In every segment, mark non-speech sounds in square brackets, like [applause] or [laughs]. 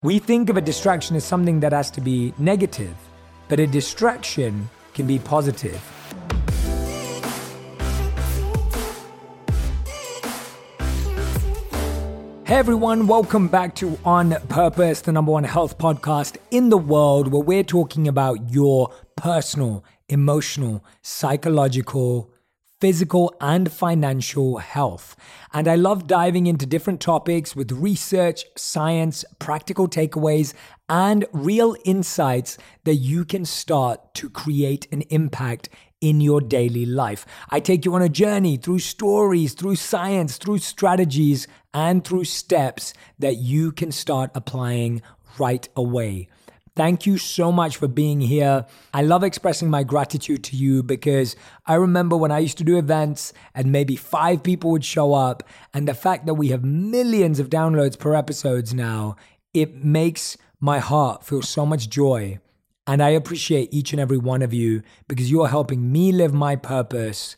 We think of a distraction as something that has to be negative, but a distraction can be positive. Hey everyone, welcome back to On Purpose, the number one health podcast in the world where we're talking about your personal, emotional, psychological, physical, and financial health. And I love diving into different topics with research, science, practical takeaways, and real insights that you can start to create an impact in your daily life. I take you on a journey through stories, through science, through strategies, and through steps that you can start applying right away. Thank you so much for being here. I love expressing my gratitude to you because I remember when I used to do events and maybe five people would show up, and the fact that we have millions of downloads per episodes now, it makes my heart feel so much joy. And I appreciate each and every one of you because you're helping me live my purpose,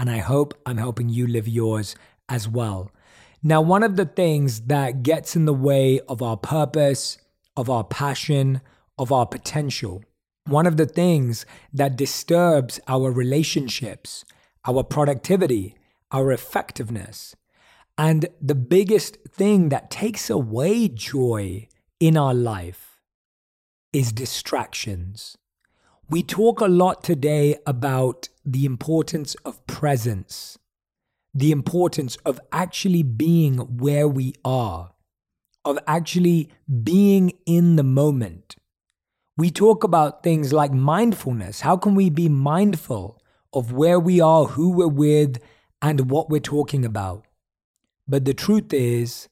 and I hope I'm helping you live yours as well. Now, one of the things that gets in the way of our purpose, of our passion, of our potential. One of the things that disturbs our relationships, our productivity, our effectiveness, and the biggest thing that takes away joy in our life is distractions. We talk a lot today about the importance of presence, the importance of actually being where we are, of actually being in the moment. We talk about things like mindfulness. How can we be mindful of where we are, who we're with, and what we're talking about? But the truth is,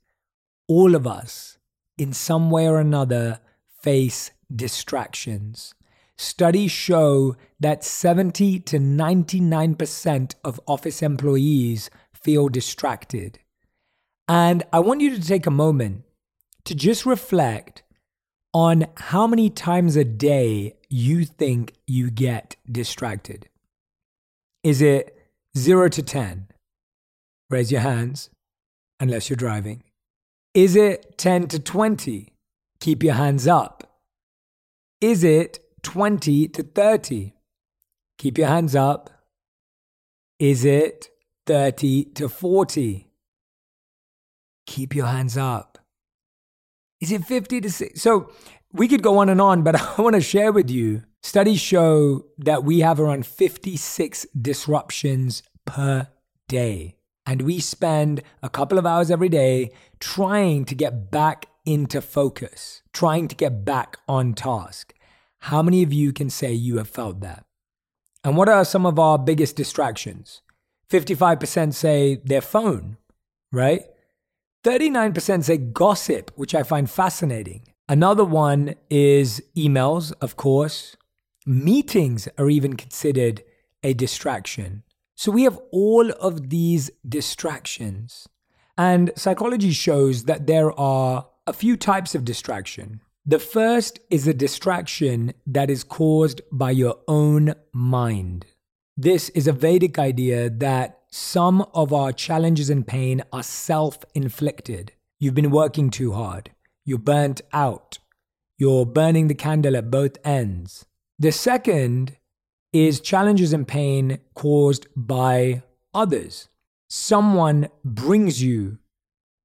all of us, in some way or another, face distractions. Studies show that 70 to 99% of office employees feel distracted. And I want you to take a moment to just reflect on how many times a day you think you get distracted. Is it 0 to 10? Raise your hands, unless you're driving. Is it 10 to 20? Keep your hands up. Is it 20 to 30? Keep your hands up. Is it 30 to 40? Keep your hands up. Is it 50 to 6? So we could go on and on, but [laughs] I want to share with you studies show that we have around 56 disruptions per day. And we spend a couple of hours every day trying to get back into focus, trying to get back on task. How many of you can say you have felt that? And what are some of our biggest distractions? 55% say their phone, right? 39% say gossip, which I find fascinating. Another one is emails, of course. Meetings are even considered a distraction. So we have all of these distractions. And psychology shows that there are a few types of distraction. The first is a distraction that is caused by your own mind. This is a Vedic idea that some of our challenges and pain are self inflicted. You've been working too hard. You're burnt out. You're burning the candle at both ends. The second is challenges and pain caused by others. Someone brings you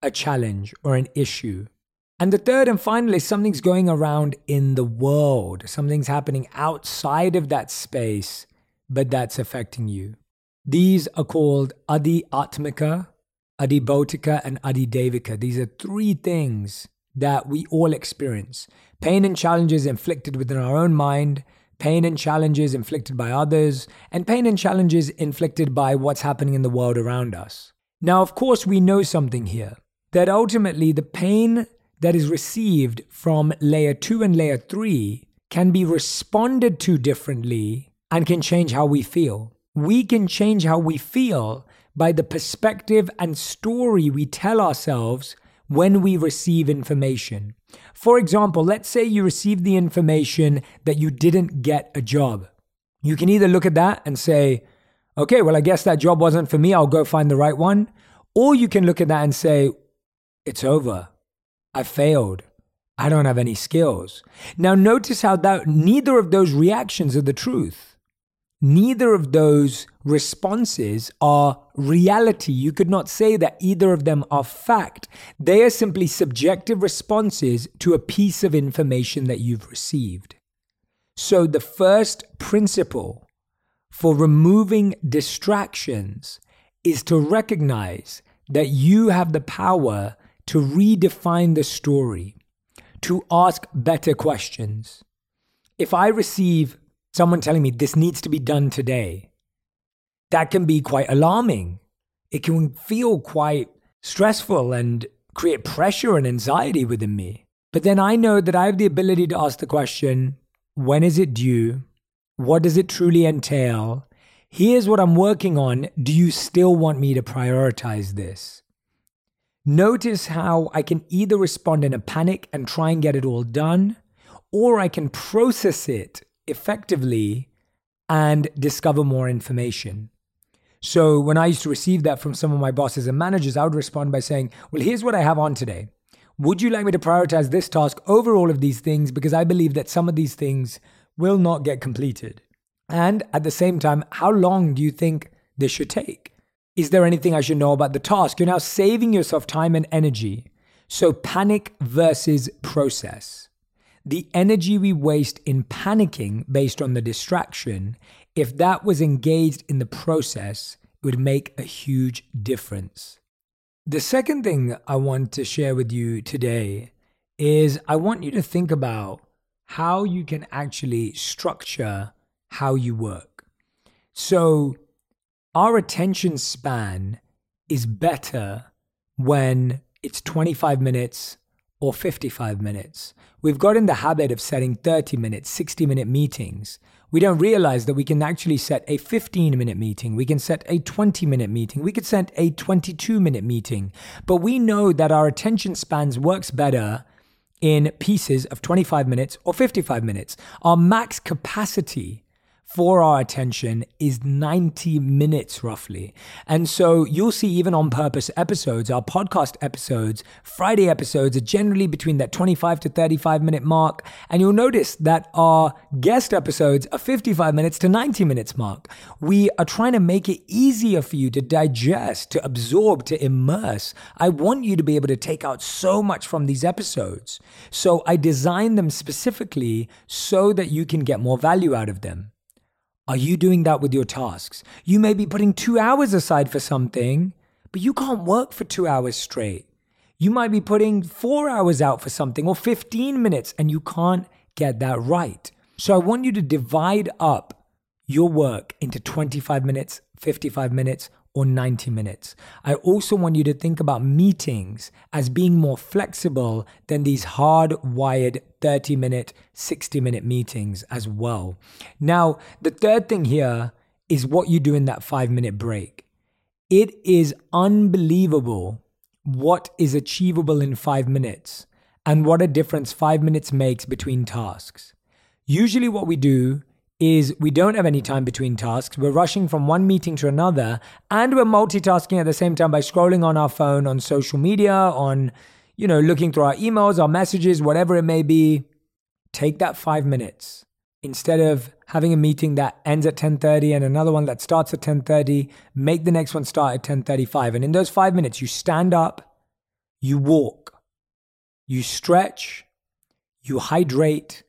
a challenge or an issue. And the third and finally, something's going around in the world. Something's happening outside of that space, but that's affecting you. These are called Adi Atmika, Adi Bhautika, and Adi Devika. These are three things that we all experience pain and challenges inflicted within our own mind, pain and challenges inflicted by others, and pain and challenges inflicted by what's happening in the world around us. Now, of course, we know something here that ultimately the pain that is received from layer two and layer three can be responded to differently and can change how we feel we can change how we feel by the perspective and story we tell ourselves when we receive information. For example, let's say you receive the information that you didn't get a job. You can either look at that and say, okay, well, I guess that job wasn't for me, I'll go find the right one. Or you can look at that and say, it's over. I failed. I don't have any skills. Now, notice how that neither of those reactions are the truth. Neither of those responses are reality. You could not say that either of them are fact. They are simply subjective responses to a piece of information that you've received. So, the first principle for removing distractions is to recognize that you have the power to redefine the story to ask better questions. If I receive someone telling me this needs to be done today, that can be quite alarming. It can feel quite stressful and create pressure and anxiety within me. But then I know that I have the ability to ask the question when is it due? What does it truly entail? Here's what I'm working on. Do you still want me to prioritize this? Notice how I can either respond in a panic and try and get it all done, or I can process it effectively and discover more information. So, when I used to receive that from some of my bosses and managers, I would respond by saying, Well, here's what I have on today. Would you like me to prioritize this task over all of these things? Because I believe that some of these things will not get completed. And at the same time, how long do you think this should take? Is there anything I should know about the task? You're now saving yourself time and energy. So, panic versus process. The energy we waste in panicking based on the distraction, if that was engaged in the process, it would make a huge difference. The second thing I want to share with you today is I want you to think about how you can actually structure how you work. So, our attention span is better when it's 25 minutes or 55 minutes. We've got in the habit of setting 30 minute, 60 minute meetings. We don't realize that we can actually set a 15 minute meeting. We can set a 20 minute meeting. We could set a 22 minute meeting. But we know that our attention spans works better in pieces of 25 minutes or 55 minutes. Our max capacity for our attention is 90 minutes roughly. And so you'll see even on purpose episodes, our podcast episodes, Friday episodes are generally between that 25 to 35 minute mark. And you'll notice that our guest episodes are 55 minutes to 90 minutes mark. We are trying to make it easier for you to digest, to absorb, to immerse. I want you to be able to take out so much from these episodes. So I designed them specifically so that you can get more value out of them. Are you doing that with your tasks? You may be putting two hours aside for something, but you can't work for two hours straight. You might be putting four hours out for something or 15 minutes, and you can't get that right. So I want you to divide up your work into 25 minutes, 55 minutes, or 90 minutes. I also want you to think about meetings as being more flexible than these hard-wired 30 minute, 60 minute meetings as well. Now, the third thing here is what you do in that five minute break. It is unbelievable what is achievable in five minutes and what a difference five minutes makes between tasks. Usually, what we do is we don't have any time between tasks. We're rushing from one meeting to another, and we're multitasking at the same time by scrolling on our phone, on social media, on, you know, looking through our emails, our messages, whatever it may be. Take that five minutes instead of having a meeting that ends at 10:30 and another one that starts at 10:30 make the next one start at 10:35 and in those 5 minutes you stand up you walk you stretch you hydrate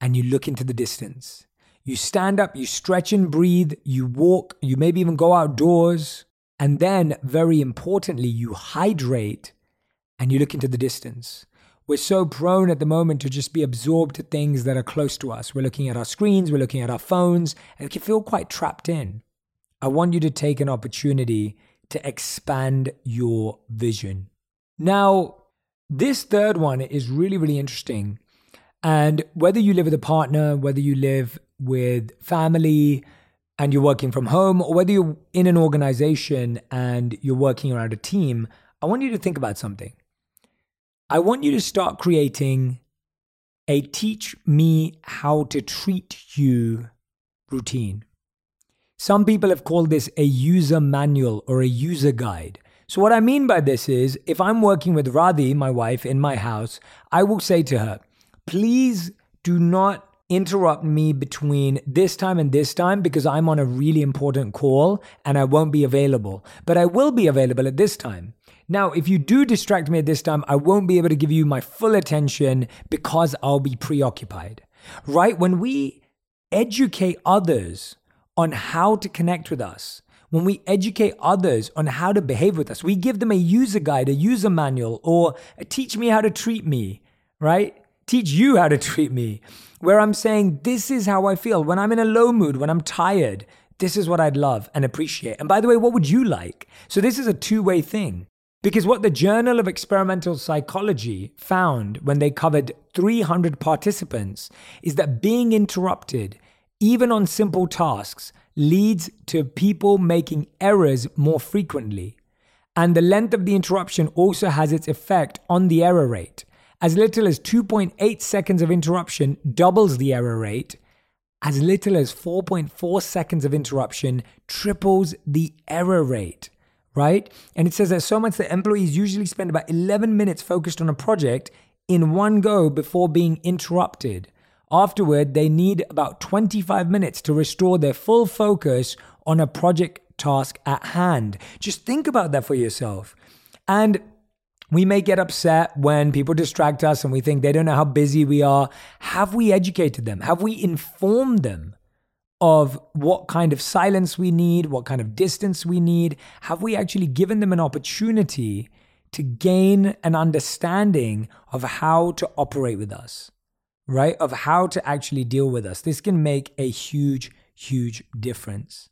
and you look into the distance you stand up, you stretch and breathe, you walk, you maybe even go outdoors. And then, very importantly, you hydrate and you look into the distance. We're so prone at the moment to just be absorbed to things that are close to us. We're looking at our screens, we're looking at our phones, and it can feel quite trapped in. I want you to take an opportunity to expand your vision. Now, this third one is really, really interesting. And whether you live with a partner, whether you live with family and you're working from home, or whether you're in an organization and you're working around a team, I want you to think about something. I want you to start creating a teach me how to treat you routine. Some people have called this a user manual or a user guide. So, what I mean by this is if I'm working with Radhi, my wife, in my house, I will say to her, please do not interrupt me between this time and this time because I'm on a really important call and I won't be available. But I will be available at this time. Now, if you do distract me at this time, I won't be able to give you my full attention because I'll be preoccupied. Right? When we educate others on how to connect with us, when we educate others on how to behave with us, we give them a user guide, a user manual, or teach me how to treat me, right? Teach you how to treat me, where I'm saying, this is how I feel when I'm in a low mood, when I'm tired. This is what I'd love and appreciate. And by the way, what would you like? So, this is a two way thing. Because what the Journal of Experimental Psychology found when they covered 300 participants is that being interrupted, even on simple tasks, leads to people making errors more frequently. And the length of the interruption also has its effect on the error rate. As little as 2.8 seconds of interruption doubles the error rate. As little as 4.4 seconds of interruption triples the error rate right? And it says that so much that employees usually spend about 11 minutes focused on a project in one go before being interrupted. Afterward, they need about 25 minutes to restore their full focus on a project task at hand. Just think about that for yourself. And we may get upset when people distract us and we think they don't know how busy we are. Have we educated them? Have we informed them of what kind of silence we need, what kind of distance we need? Have we actually given them an opportunity to gain an understanding of how to operate with us, right? Of how to actually deal with us? This can make a huge, huge difference.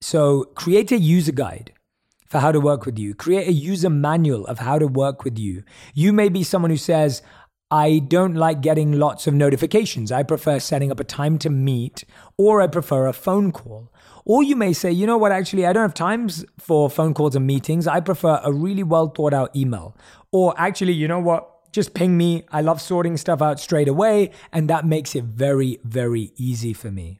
So create a user guide for how to work with you. Create a user manual of how to work with you. You may be someone who says, I don't like getting lots of notifications. I prefer setting up a time to meet, or I prefer a phone call. Or you may say, you know what, actually, I don't have times for phone calls and meetings. I prefer a really well thought out email. Or actually, you know what, just ping me. I love sorting stuff out straight away, and that makes it very, very easy for me.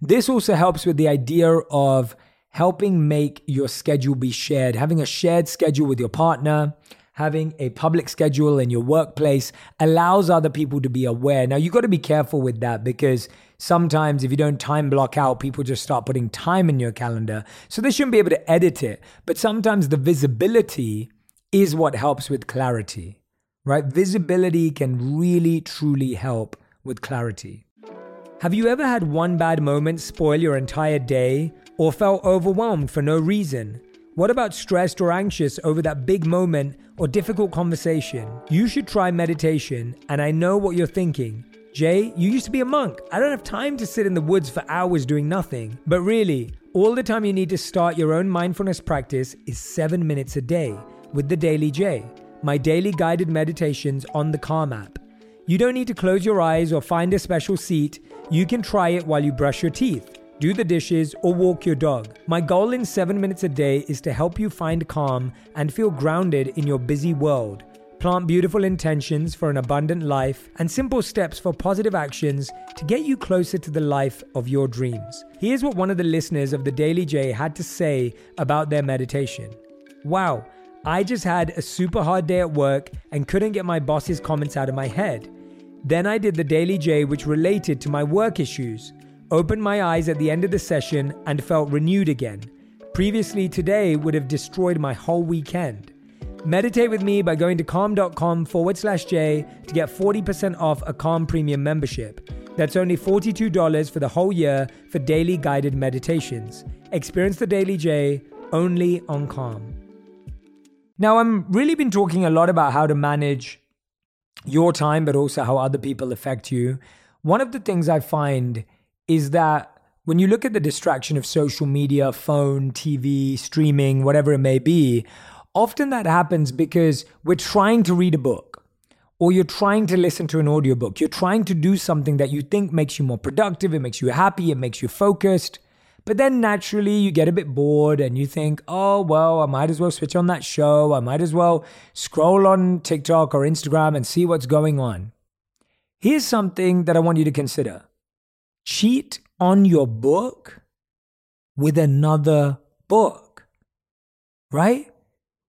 This also helps with the idea of helping make your schedule be shared, having a shared schedule with your partner having a public schedule in your workplace allows other people to be aware. Now, you've got to be careful with that because sometimes if you don't time block out, people just start putting time in your calendar. So they shouldn't be able to edit it. But sometimes the visibility is what helps with clarity, right? Visibility can really, truly help with clarity. Have you ever had one bad moment spoil your entire day or felt overwhelmed for no reason? What about stressed or anxious over that big moment or difficult conversation? You should try meditation, and I know what you're thinking. Jay, you used to be a monk. I don't have time to sit in the woods for hours doing nothing. But really, all the time you need to start your own mindfulness practice is seven minutes a day with the Daily Jay, my daily guided meditations on the Calm app. You don't need to close your eyes or find a special seat. You can try it while you brush your teeth do the dishes, or walk your dog. My goal in 7 minutes a day is to help you find calm and feel grounded in your busy world. Plant beautiful intentions for an abundant life and simple steps for positive actions to get you closer to the life of your dreams. Here's what one of the listeners of the Daily Jay had to say about their meditation. Wow, I just had a super hard day at work and couldn't get my boss's comments out of my head. Then I did the Daily Jay, which related to my work issues opened my eyes at the end of the session and felt renewed again. Previously, today would have destroyed my whole weekend. Meditate with me by going to calm.com forward slash Jay to get 40% off a Calm Premium membership. That's only $42 for the whole year for daily guided meditations. Experience the Daily Jay only on Calm. Now, I'm really been talking a lot about how to manage your time, but also how other people affect you. One of the things I find is that when you look at the distraction of social media, phone, TV, streaming, whatever it may be, often that happens because we're trying to read a book or you're trying to listen to an audiobook. You're trying to do something that you think makes you more productive, it makes you happy, it makes you focused. But then naturally you get a bit bored and you think, oh, well, I might as well switch on that show. I might as well scroll on TikTok or Instagram and see what's going on. Here's something that I want you to consider cheat on your book with another book, right?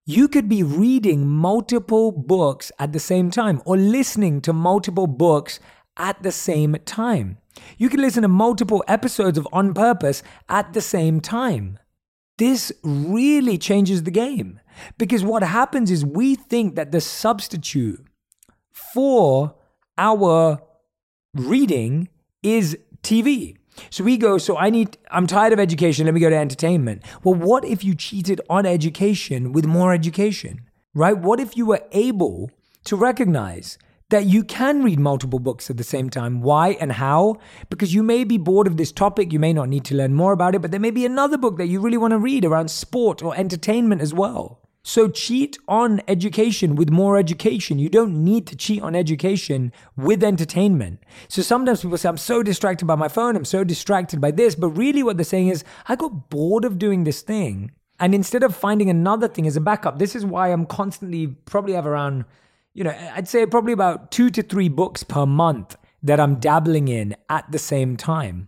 you could be reading multiple books at the same time or listening to multiple books at the same time. You can listen to multiple episodes of On Purpose at the same time. This really changes the game because what happens is we think that the substitute for our reading is TV. So we go, so I need, I'm tired of education, let me go to entertainment. Well, what if you cheated on education with more education, right? What if you were able to recognize that you can read multiple books at the same time. Why and how? Because you may be bored of this topic, you may not need to learn more about it, but there may be another book that you really want to read around sport or entertainment as well. So cheat on education with more education. You don't need to cheat on education with entertainment. So sometimes people say, I'm so distracted by my phone, I'm so distracted by this. But really, what they're saying is, I got bored of doing this thing. And instead of finding another thing as a backup, this is why I'm constantly probably have around you know, I'd say probably about two to three books per month that I'm dabbling in at the same time.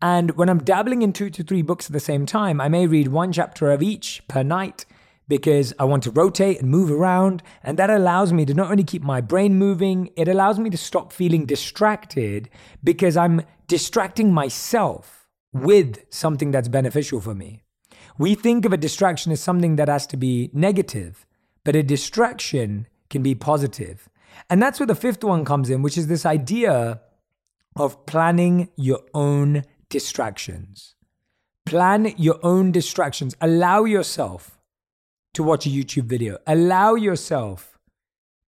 And when I'm dabbling in two to three books at the same time, I may read one chapter of each per night because I want to rotate and move around. And that allows me to not only keep my brain moving, it allows me to stop feeling distracted because I'm distracting myself with something that's beneficial for me. We think of a distraction as something that has to be negative, but a distraction can be positive. And that's where the fifth one comes in, which is this idea of planning your own distractions. Plan your own distractions. Allow yourself to watch a YouTube video. Allow yourself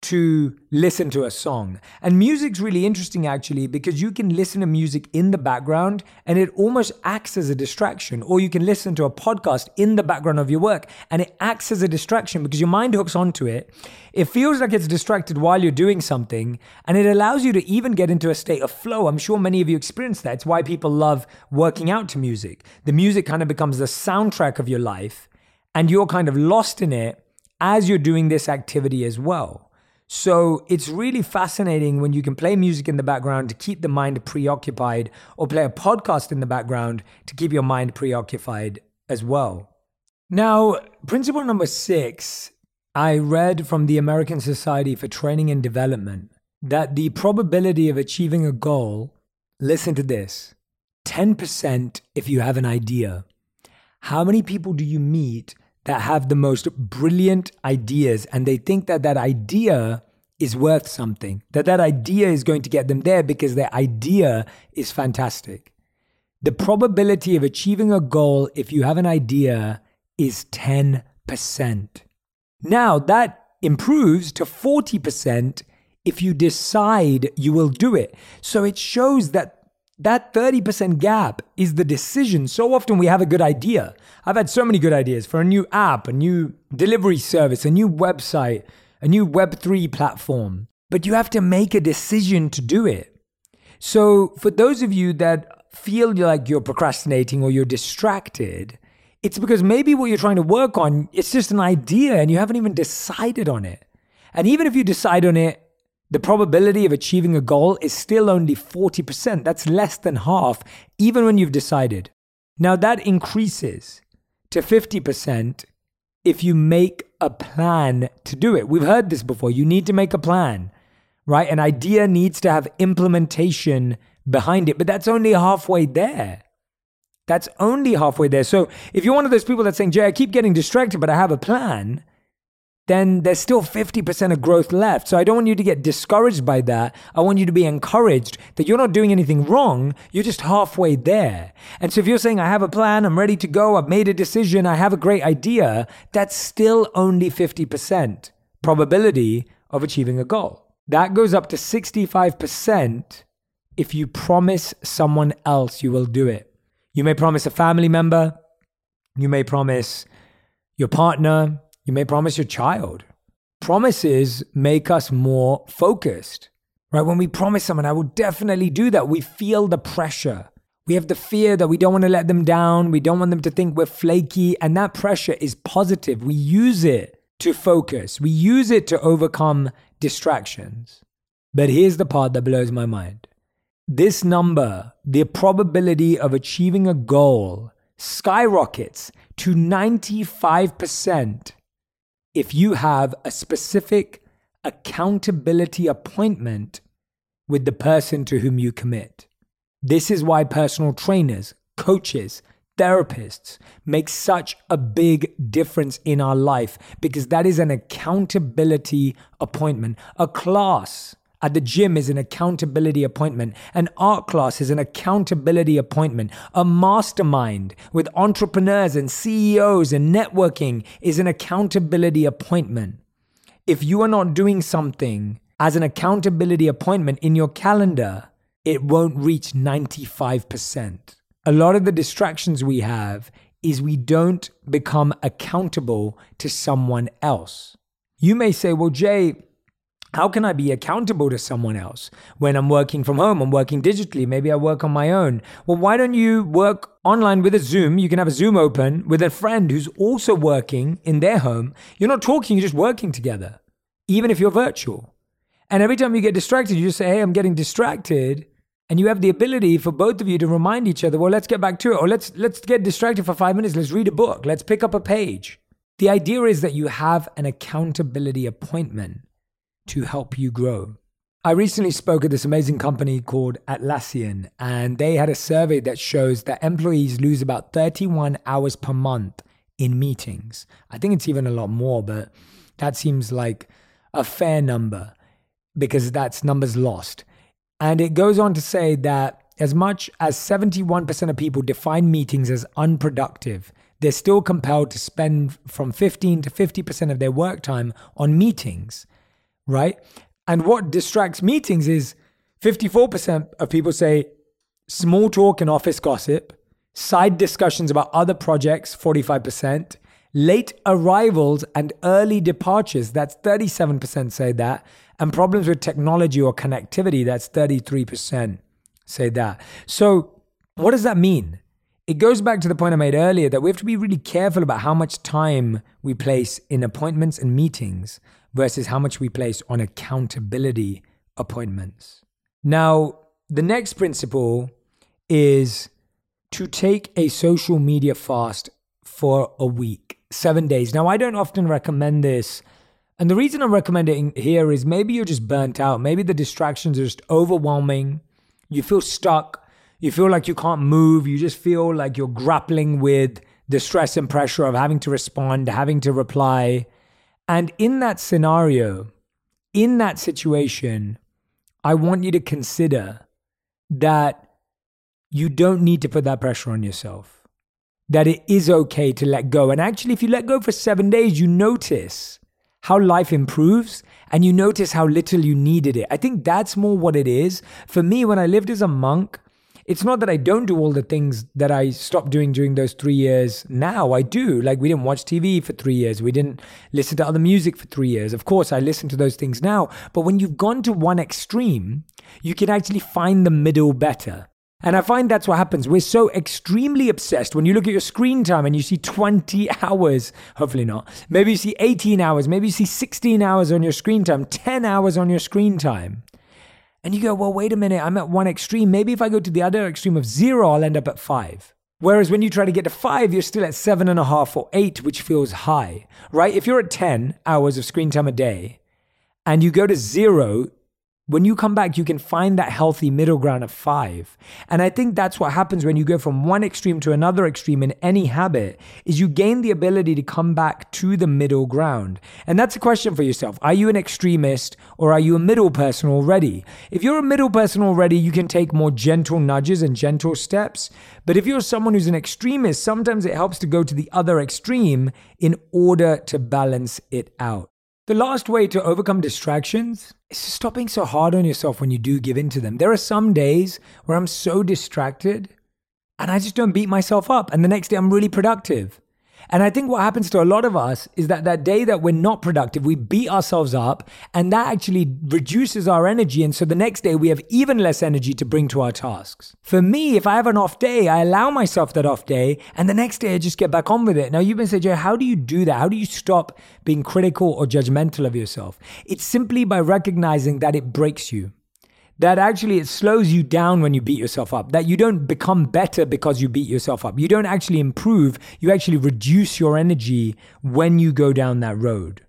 to listen to a song. And music's really interesting actually because you can listen to music in the background and it almost acts as a distraction. Or you can listen to a podcast in the background of your work and it acts as a distraction because your mind hooks onto it. It feels like it's distracted while you're doing something and it allows you to even get into a state of flow. I'm sure many of you experience that. It's why people love working out to music. The music kind of becomes the soundtrack of your life and you're kind of lost in it as you're doing this activity as well. So it's really fascinating when you can play music in the background to keep the mind preoccupied, or play a podcast in the background to keep your mind preoccupied as well. Now, principle number six, I read from the American Society for Training and Development that the probability of achieving a goal, listen to this 10% if you have an idea. How many people do you meet that have the most brilliant ideas and they think that that idea is worth something, that that idea is going to get them there because their idea is fantastic. The probability of achieving a goal if you have an idea is 10%. Now that improves to 40% if you decide you will do it. So it shows that that 30% gap is the decision. So often we have a good idea. I've had so many good ideas for a new app, a new delivery service, a new website, a new Web3 platform, but you have to make a decision to do it. So, for those of you that feel like you're procrastinating or you're distracted, it's because maybe what you're trying to work on, it's just an idea and you haven't even decided on it. And even if you decide on it the probability of achieving a goal is still only 40%. That's less than half, even when you've decided. Now, that increases to 50% if you make a plan to do it. We've heard this before. You need to make a plan, right? An idea needs to have implementation behind it, but that's only halfway there. That's only halfway there. So if you're one of those people that's saying, Jay, I keep getting distracted, but I have a plan, then there's still 50% of growth left. So I don't want you to get discouraged by that. I want you to be encouraged that you're not doing anything wrong. You're just halfway there. And so if you're saying, I have a plan, I'm ready to go, I've made a decision, I have a great idea, that's still only 50% probability of achieving a goal. That goes up to 65% if you promise someone else you will do it. You may promise a family member, you may promise your partner, you may promise your child. Promises make us more focused, right? When we promise someone, I will definitely do that, we feel the pressure. We have the fear that we don't want to let them down. We don't want them to think we're flaky. And that pressure is positive. We use it to focus, we use it to overcome distractions. But here's the part that blows my mind this number, the probability of achieving a goal, skyrockets to 95% if you have a specific accountability appointment with the person to whom you commit. This is why personal trainers, coaches, therapists make such a big difference in our life because that is an accountability appointment. A class at the gym is an accountability appointment. An art class is an accountability appointment. A mastermind with entrepreneurs and CEOs and networking is an accountability appointment. If you are not doing something as an accountability appointment in your calendar, it won't reach 95%. A lot of the distractions we have is we don't become accountable to someone else. You may say, well, Jay, how can I be accountable to someone else when I'm working from home? I'm working digitally. Maybe I work on my own. Well, why don't you work online with a Zoom? You can have a Zoom open with a friend who's also working in their home. You're not talking, you're just working together, even if you're virtual. And every time you get distracted, you just say, Hey, I'm getting distracted. And you have the ability for both of you to remind each other, well, let's get back to it. Or let's let's get distracted for five minutes. Let's read a book. Let's pick up a page. The idea is that you have an accountability appointment to help you grow. I recently spoke at this amazing company called Atlassian, and they had a survey that shows that employees lose about 31 hours per month in meetings. I think it's even a lot more, but that seems like a fair number because that's numbers lost. And it goes on to say that as much as 71% of people define meetings as unproductive, they're still compelled to spend from 15 to 50% of their work time on meetings right? And what distracts meetings is 54% of people say small talk and office gossip, side discussions about other projects, 45%, late arrivals and early departures, that's 37% say that, and problems with technology or connectivity, that's 33% say that. So, what does that mean? It goes back to the point I made earlier that we have to be really careful about how much time we place in appointments and meetings versus how much we place on accountability appointments. Now, the next principle is to take a social media fast for a week, seven days. Now, I don't often recommend this. And the reason I'm recommending here is maybe you're just burnt out. Maybe the distractions are just overwhelming. You feel stuck. You feel like you can't move. You just feel like you're grappling with the stress and pressure of having to respond, having to reply. And in that scenario, in that situation, I want you to consider that you don't need to put that pressure on yourself. That it is okay to let go. And actually, if you let go for seven days, you notice how life improves and you notice how little you needed it. I think that's more what it is. For me, when I lived as a monk, it's not that I don't do all the things that I stopped doing during those three years. Now I do. Like we didn't watch TV for three years. We didn't listen to other music for three years. Of course, I listen to those things now. But when you've gone to one extreme, you can actually find the middle better. And I find that's what happens. We're so extremely obsessed. When you look at your screen time and you see 20 [laughs] hours, hopefully not, maybe you see 18 hours, maybe you see 16 hours on your screen time, 10 hours on your screen time. And you go, well, wait a minute, I'm at one extreme. Maybe if I go to the other extreme of zero, I'll end up at five. Whereas when you try to get to five, you're still at seven and a half or eight, which feels high, right? If you're at 10 hours of screen time a day and you go to zero, when you come back, you can find that healthy middle ground of five. And I think that's what happens when you go from one extreme to another extreme in any habit is you gain the ability to come back to the middle ground. And that's a question for yourself. Are you an extremist or are you a middle person already? If you're a middle person already, you can take more gentle nudges and gentle steps. But if you're someone who's an extremist, sometimes it helps to go to the other extreme in order to balance it out. The last way to overcome distractions is to stop being so hard on yourself when you do give in to them. There are some days where I'm so distracted and I just don't beat myself up. And the next day I'm really productive. And I think what happens to a lot of us is that that day that we're not productive, we beat ourselves up and that actually reduces our energy. And so the next day we have even less energy to bring to our tasks. For me, if I have an off day, I allow myself that off day and the next day I just get back on with it. Now you've been saying, Joe, how do you do that? How do you stop being critical or judgmental of yourself? It's simply by recognizing that it breaks you that actually it slows you down when you beat yourself up, that you don't become better because you beat yourself up. You don't actually improve, you actually reduce your energy when you go down that road.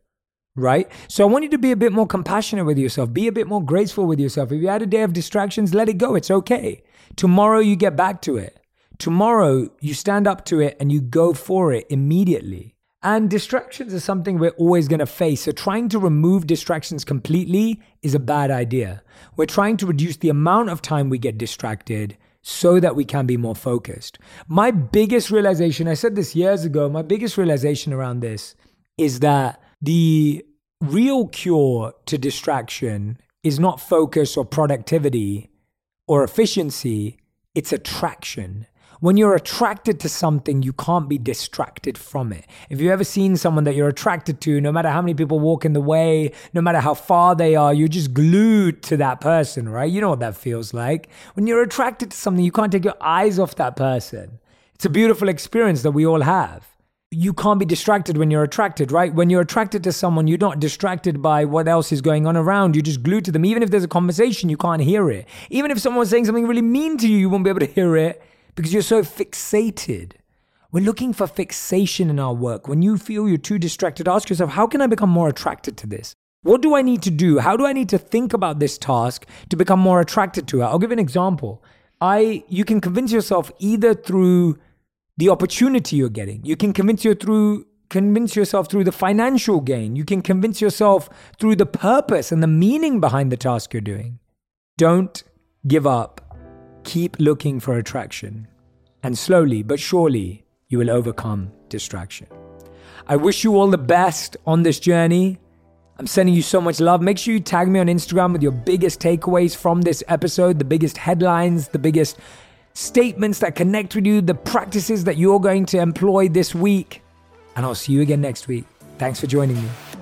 Right? So I want you to be a bit more compassionate with yourself, be a bit more graceful with yourself. If you had a day of distractions, let it go. It's okay. Tomorrow you get back to it. Tomorrow you stand up to it and you go for it immediately. And distractions are something we're always going to face. So trying to remove distractions completely is a bad idea. We're trying to reduce the amount of time we get distracted so that we can be more focused. My biggest realization, I said this years ago, my biggest realization around this is that the real cure to distraction is not focus or productivity or efficiency, it's attraction. When you're attracted to something, you can't be distracted from it. If you've ever seen someone that you're attracted to, no matter how many people walk in the way, no matter how far they are, you're just glued to that person, right? You know what that feels like. When you're attracted to something, you can't take your eyes off that person. It's a beautiful experience that we all have you can't be distracted when you're attracted, right? When you're attracted to someone, you're not distracted by what else is going on around. You're just glued to them. Even if there's a conversation, you can't hear it. Even if someone's saying something really mean to you, you won't be able to hear it because you're so fixated. We're looking for fixation in our work. When you feel you're too distracted, ask yourself, how can I become more attracted to this? What do I need to do? How do I need to think about this task to become more attracted to it? I'll give an example. I you can convince yourself either through the opportunity you're getting. You can convince you through convince yourself through the financial gain. You can convince yourself through the purpose and the meaning behind the task you're doing. Don't give up Keep looking for attraction, and slowly but surely you will overcome distraction. I wish you all the best on this journey. I'm sending you so much love. Make sure you tag me on Instagram with your biggest takeaways from this episode, the biggest headlines, the biggest statements that connect with you, the practices that you're going to employ this week. And I'll see you again next week. Thanks for joining me.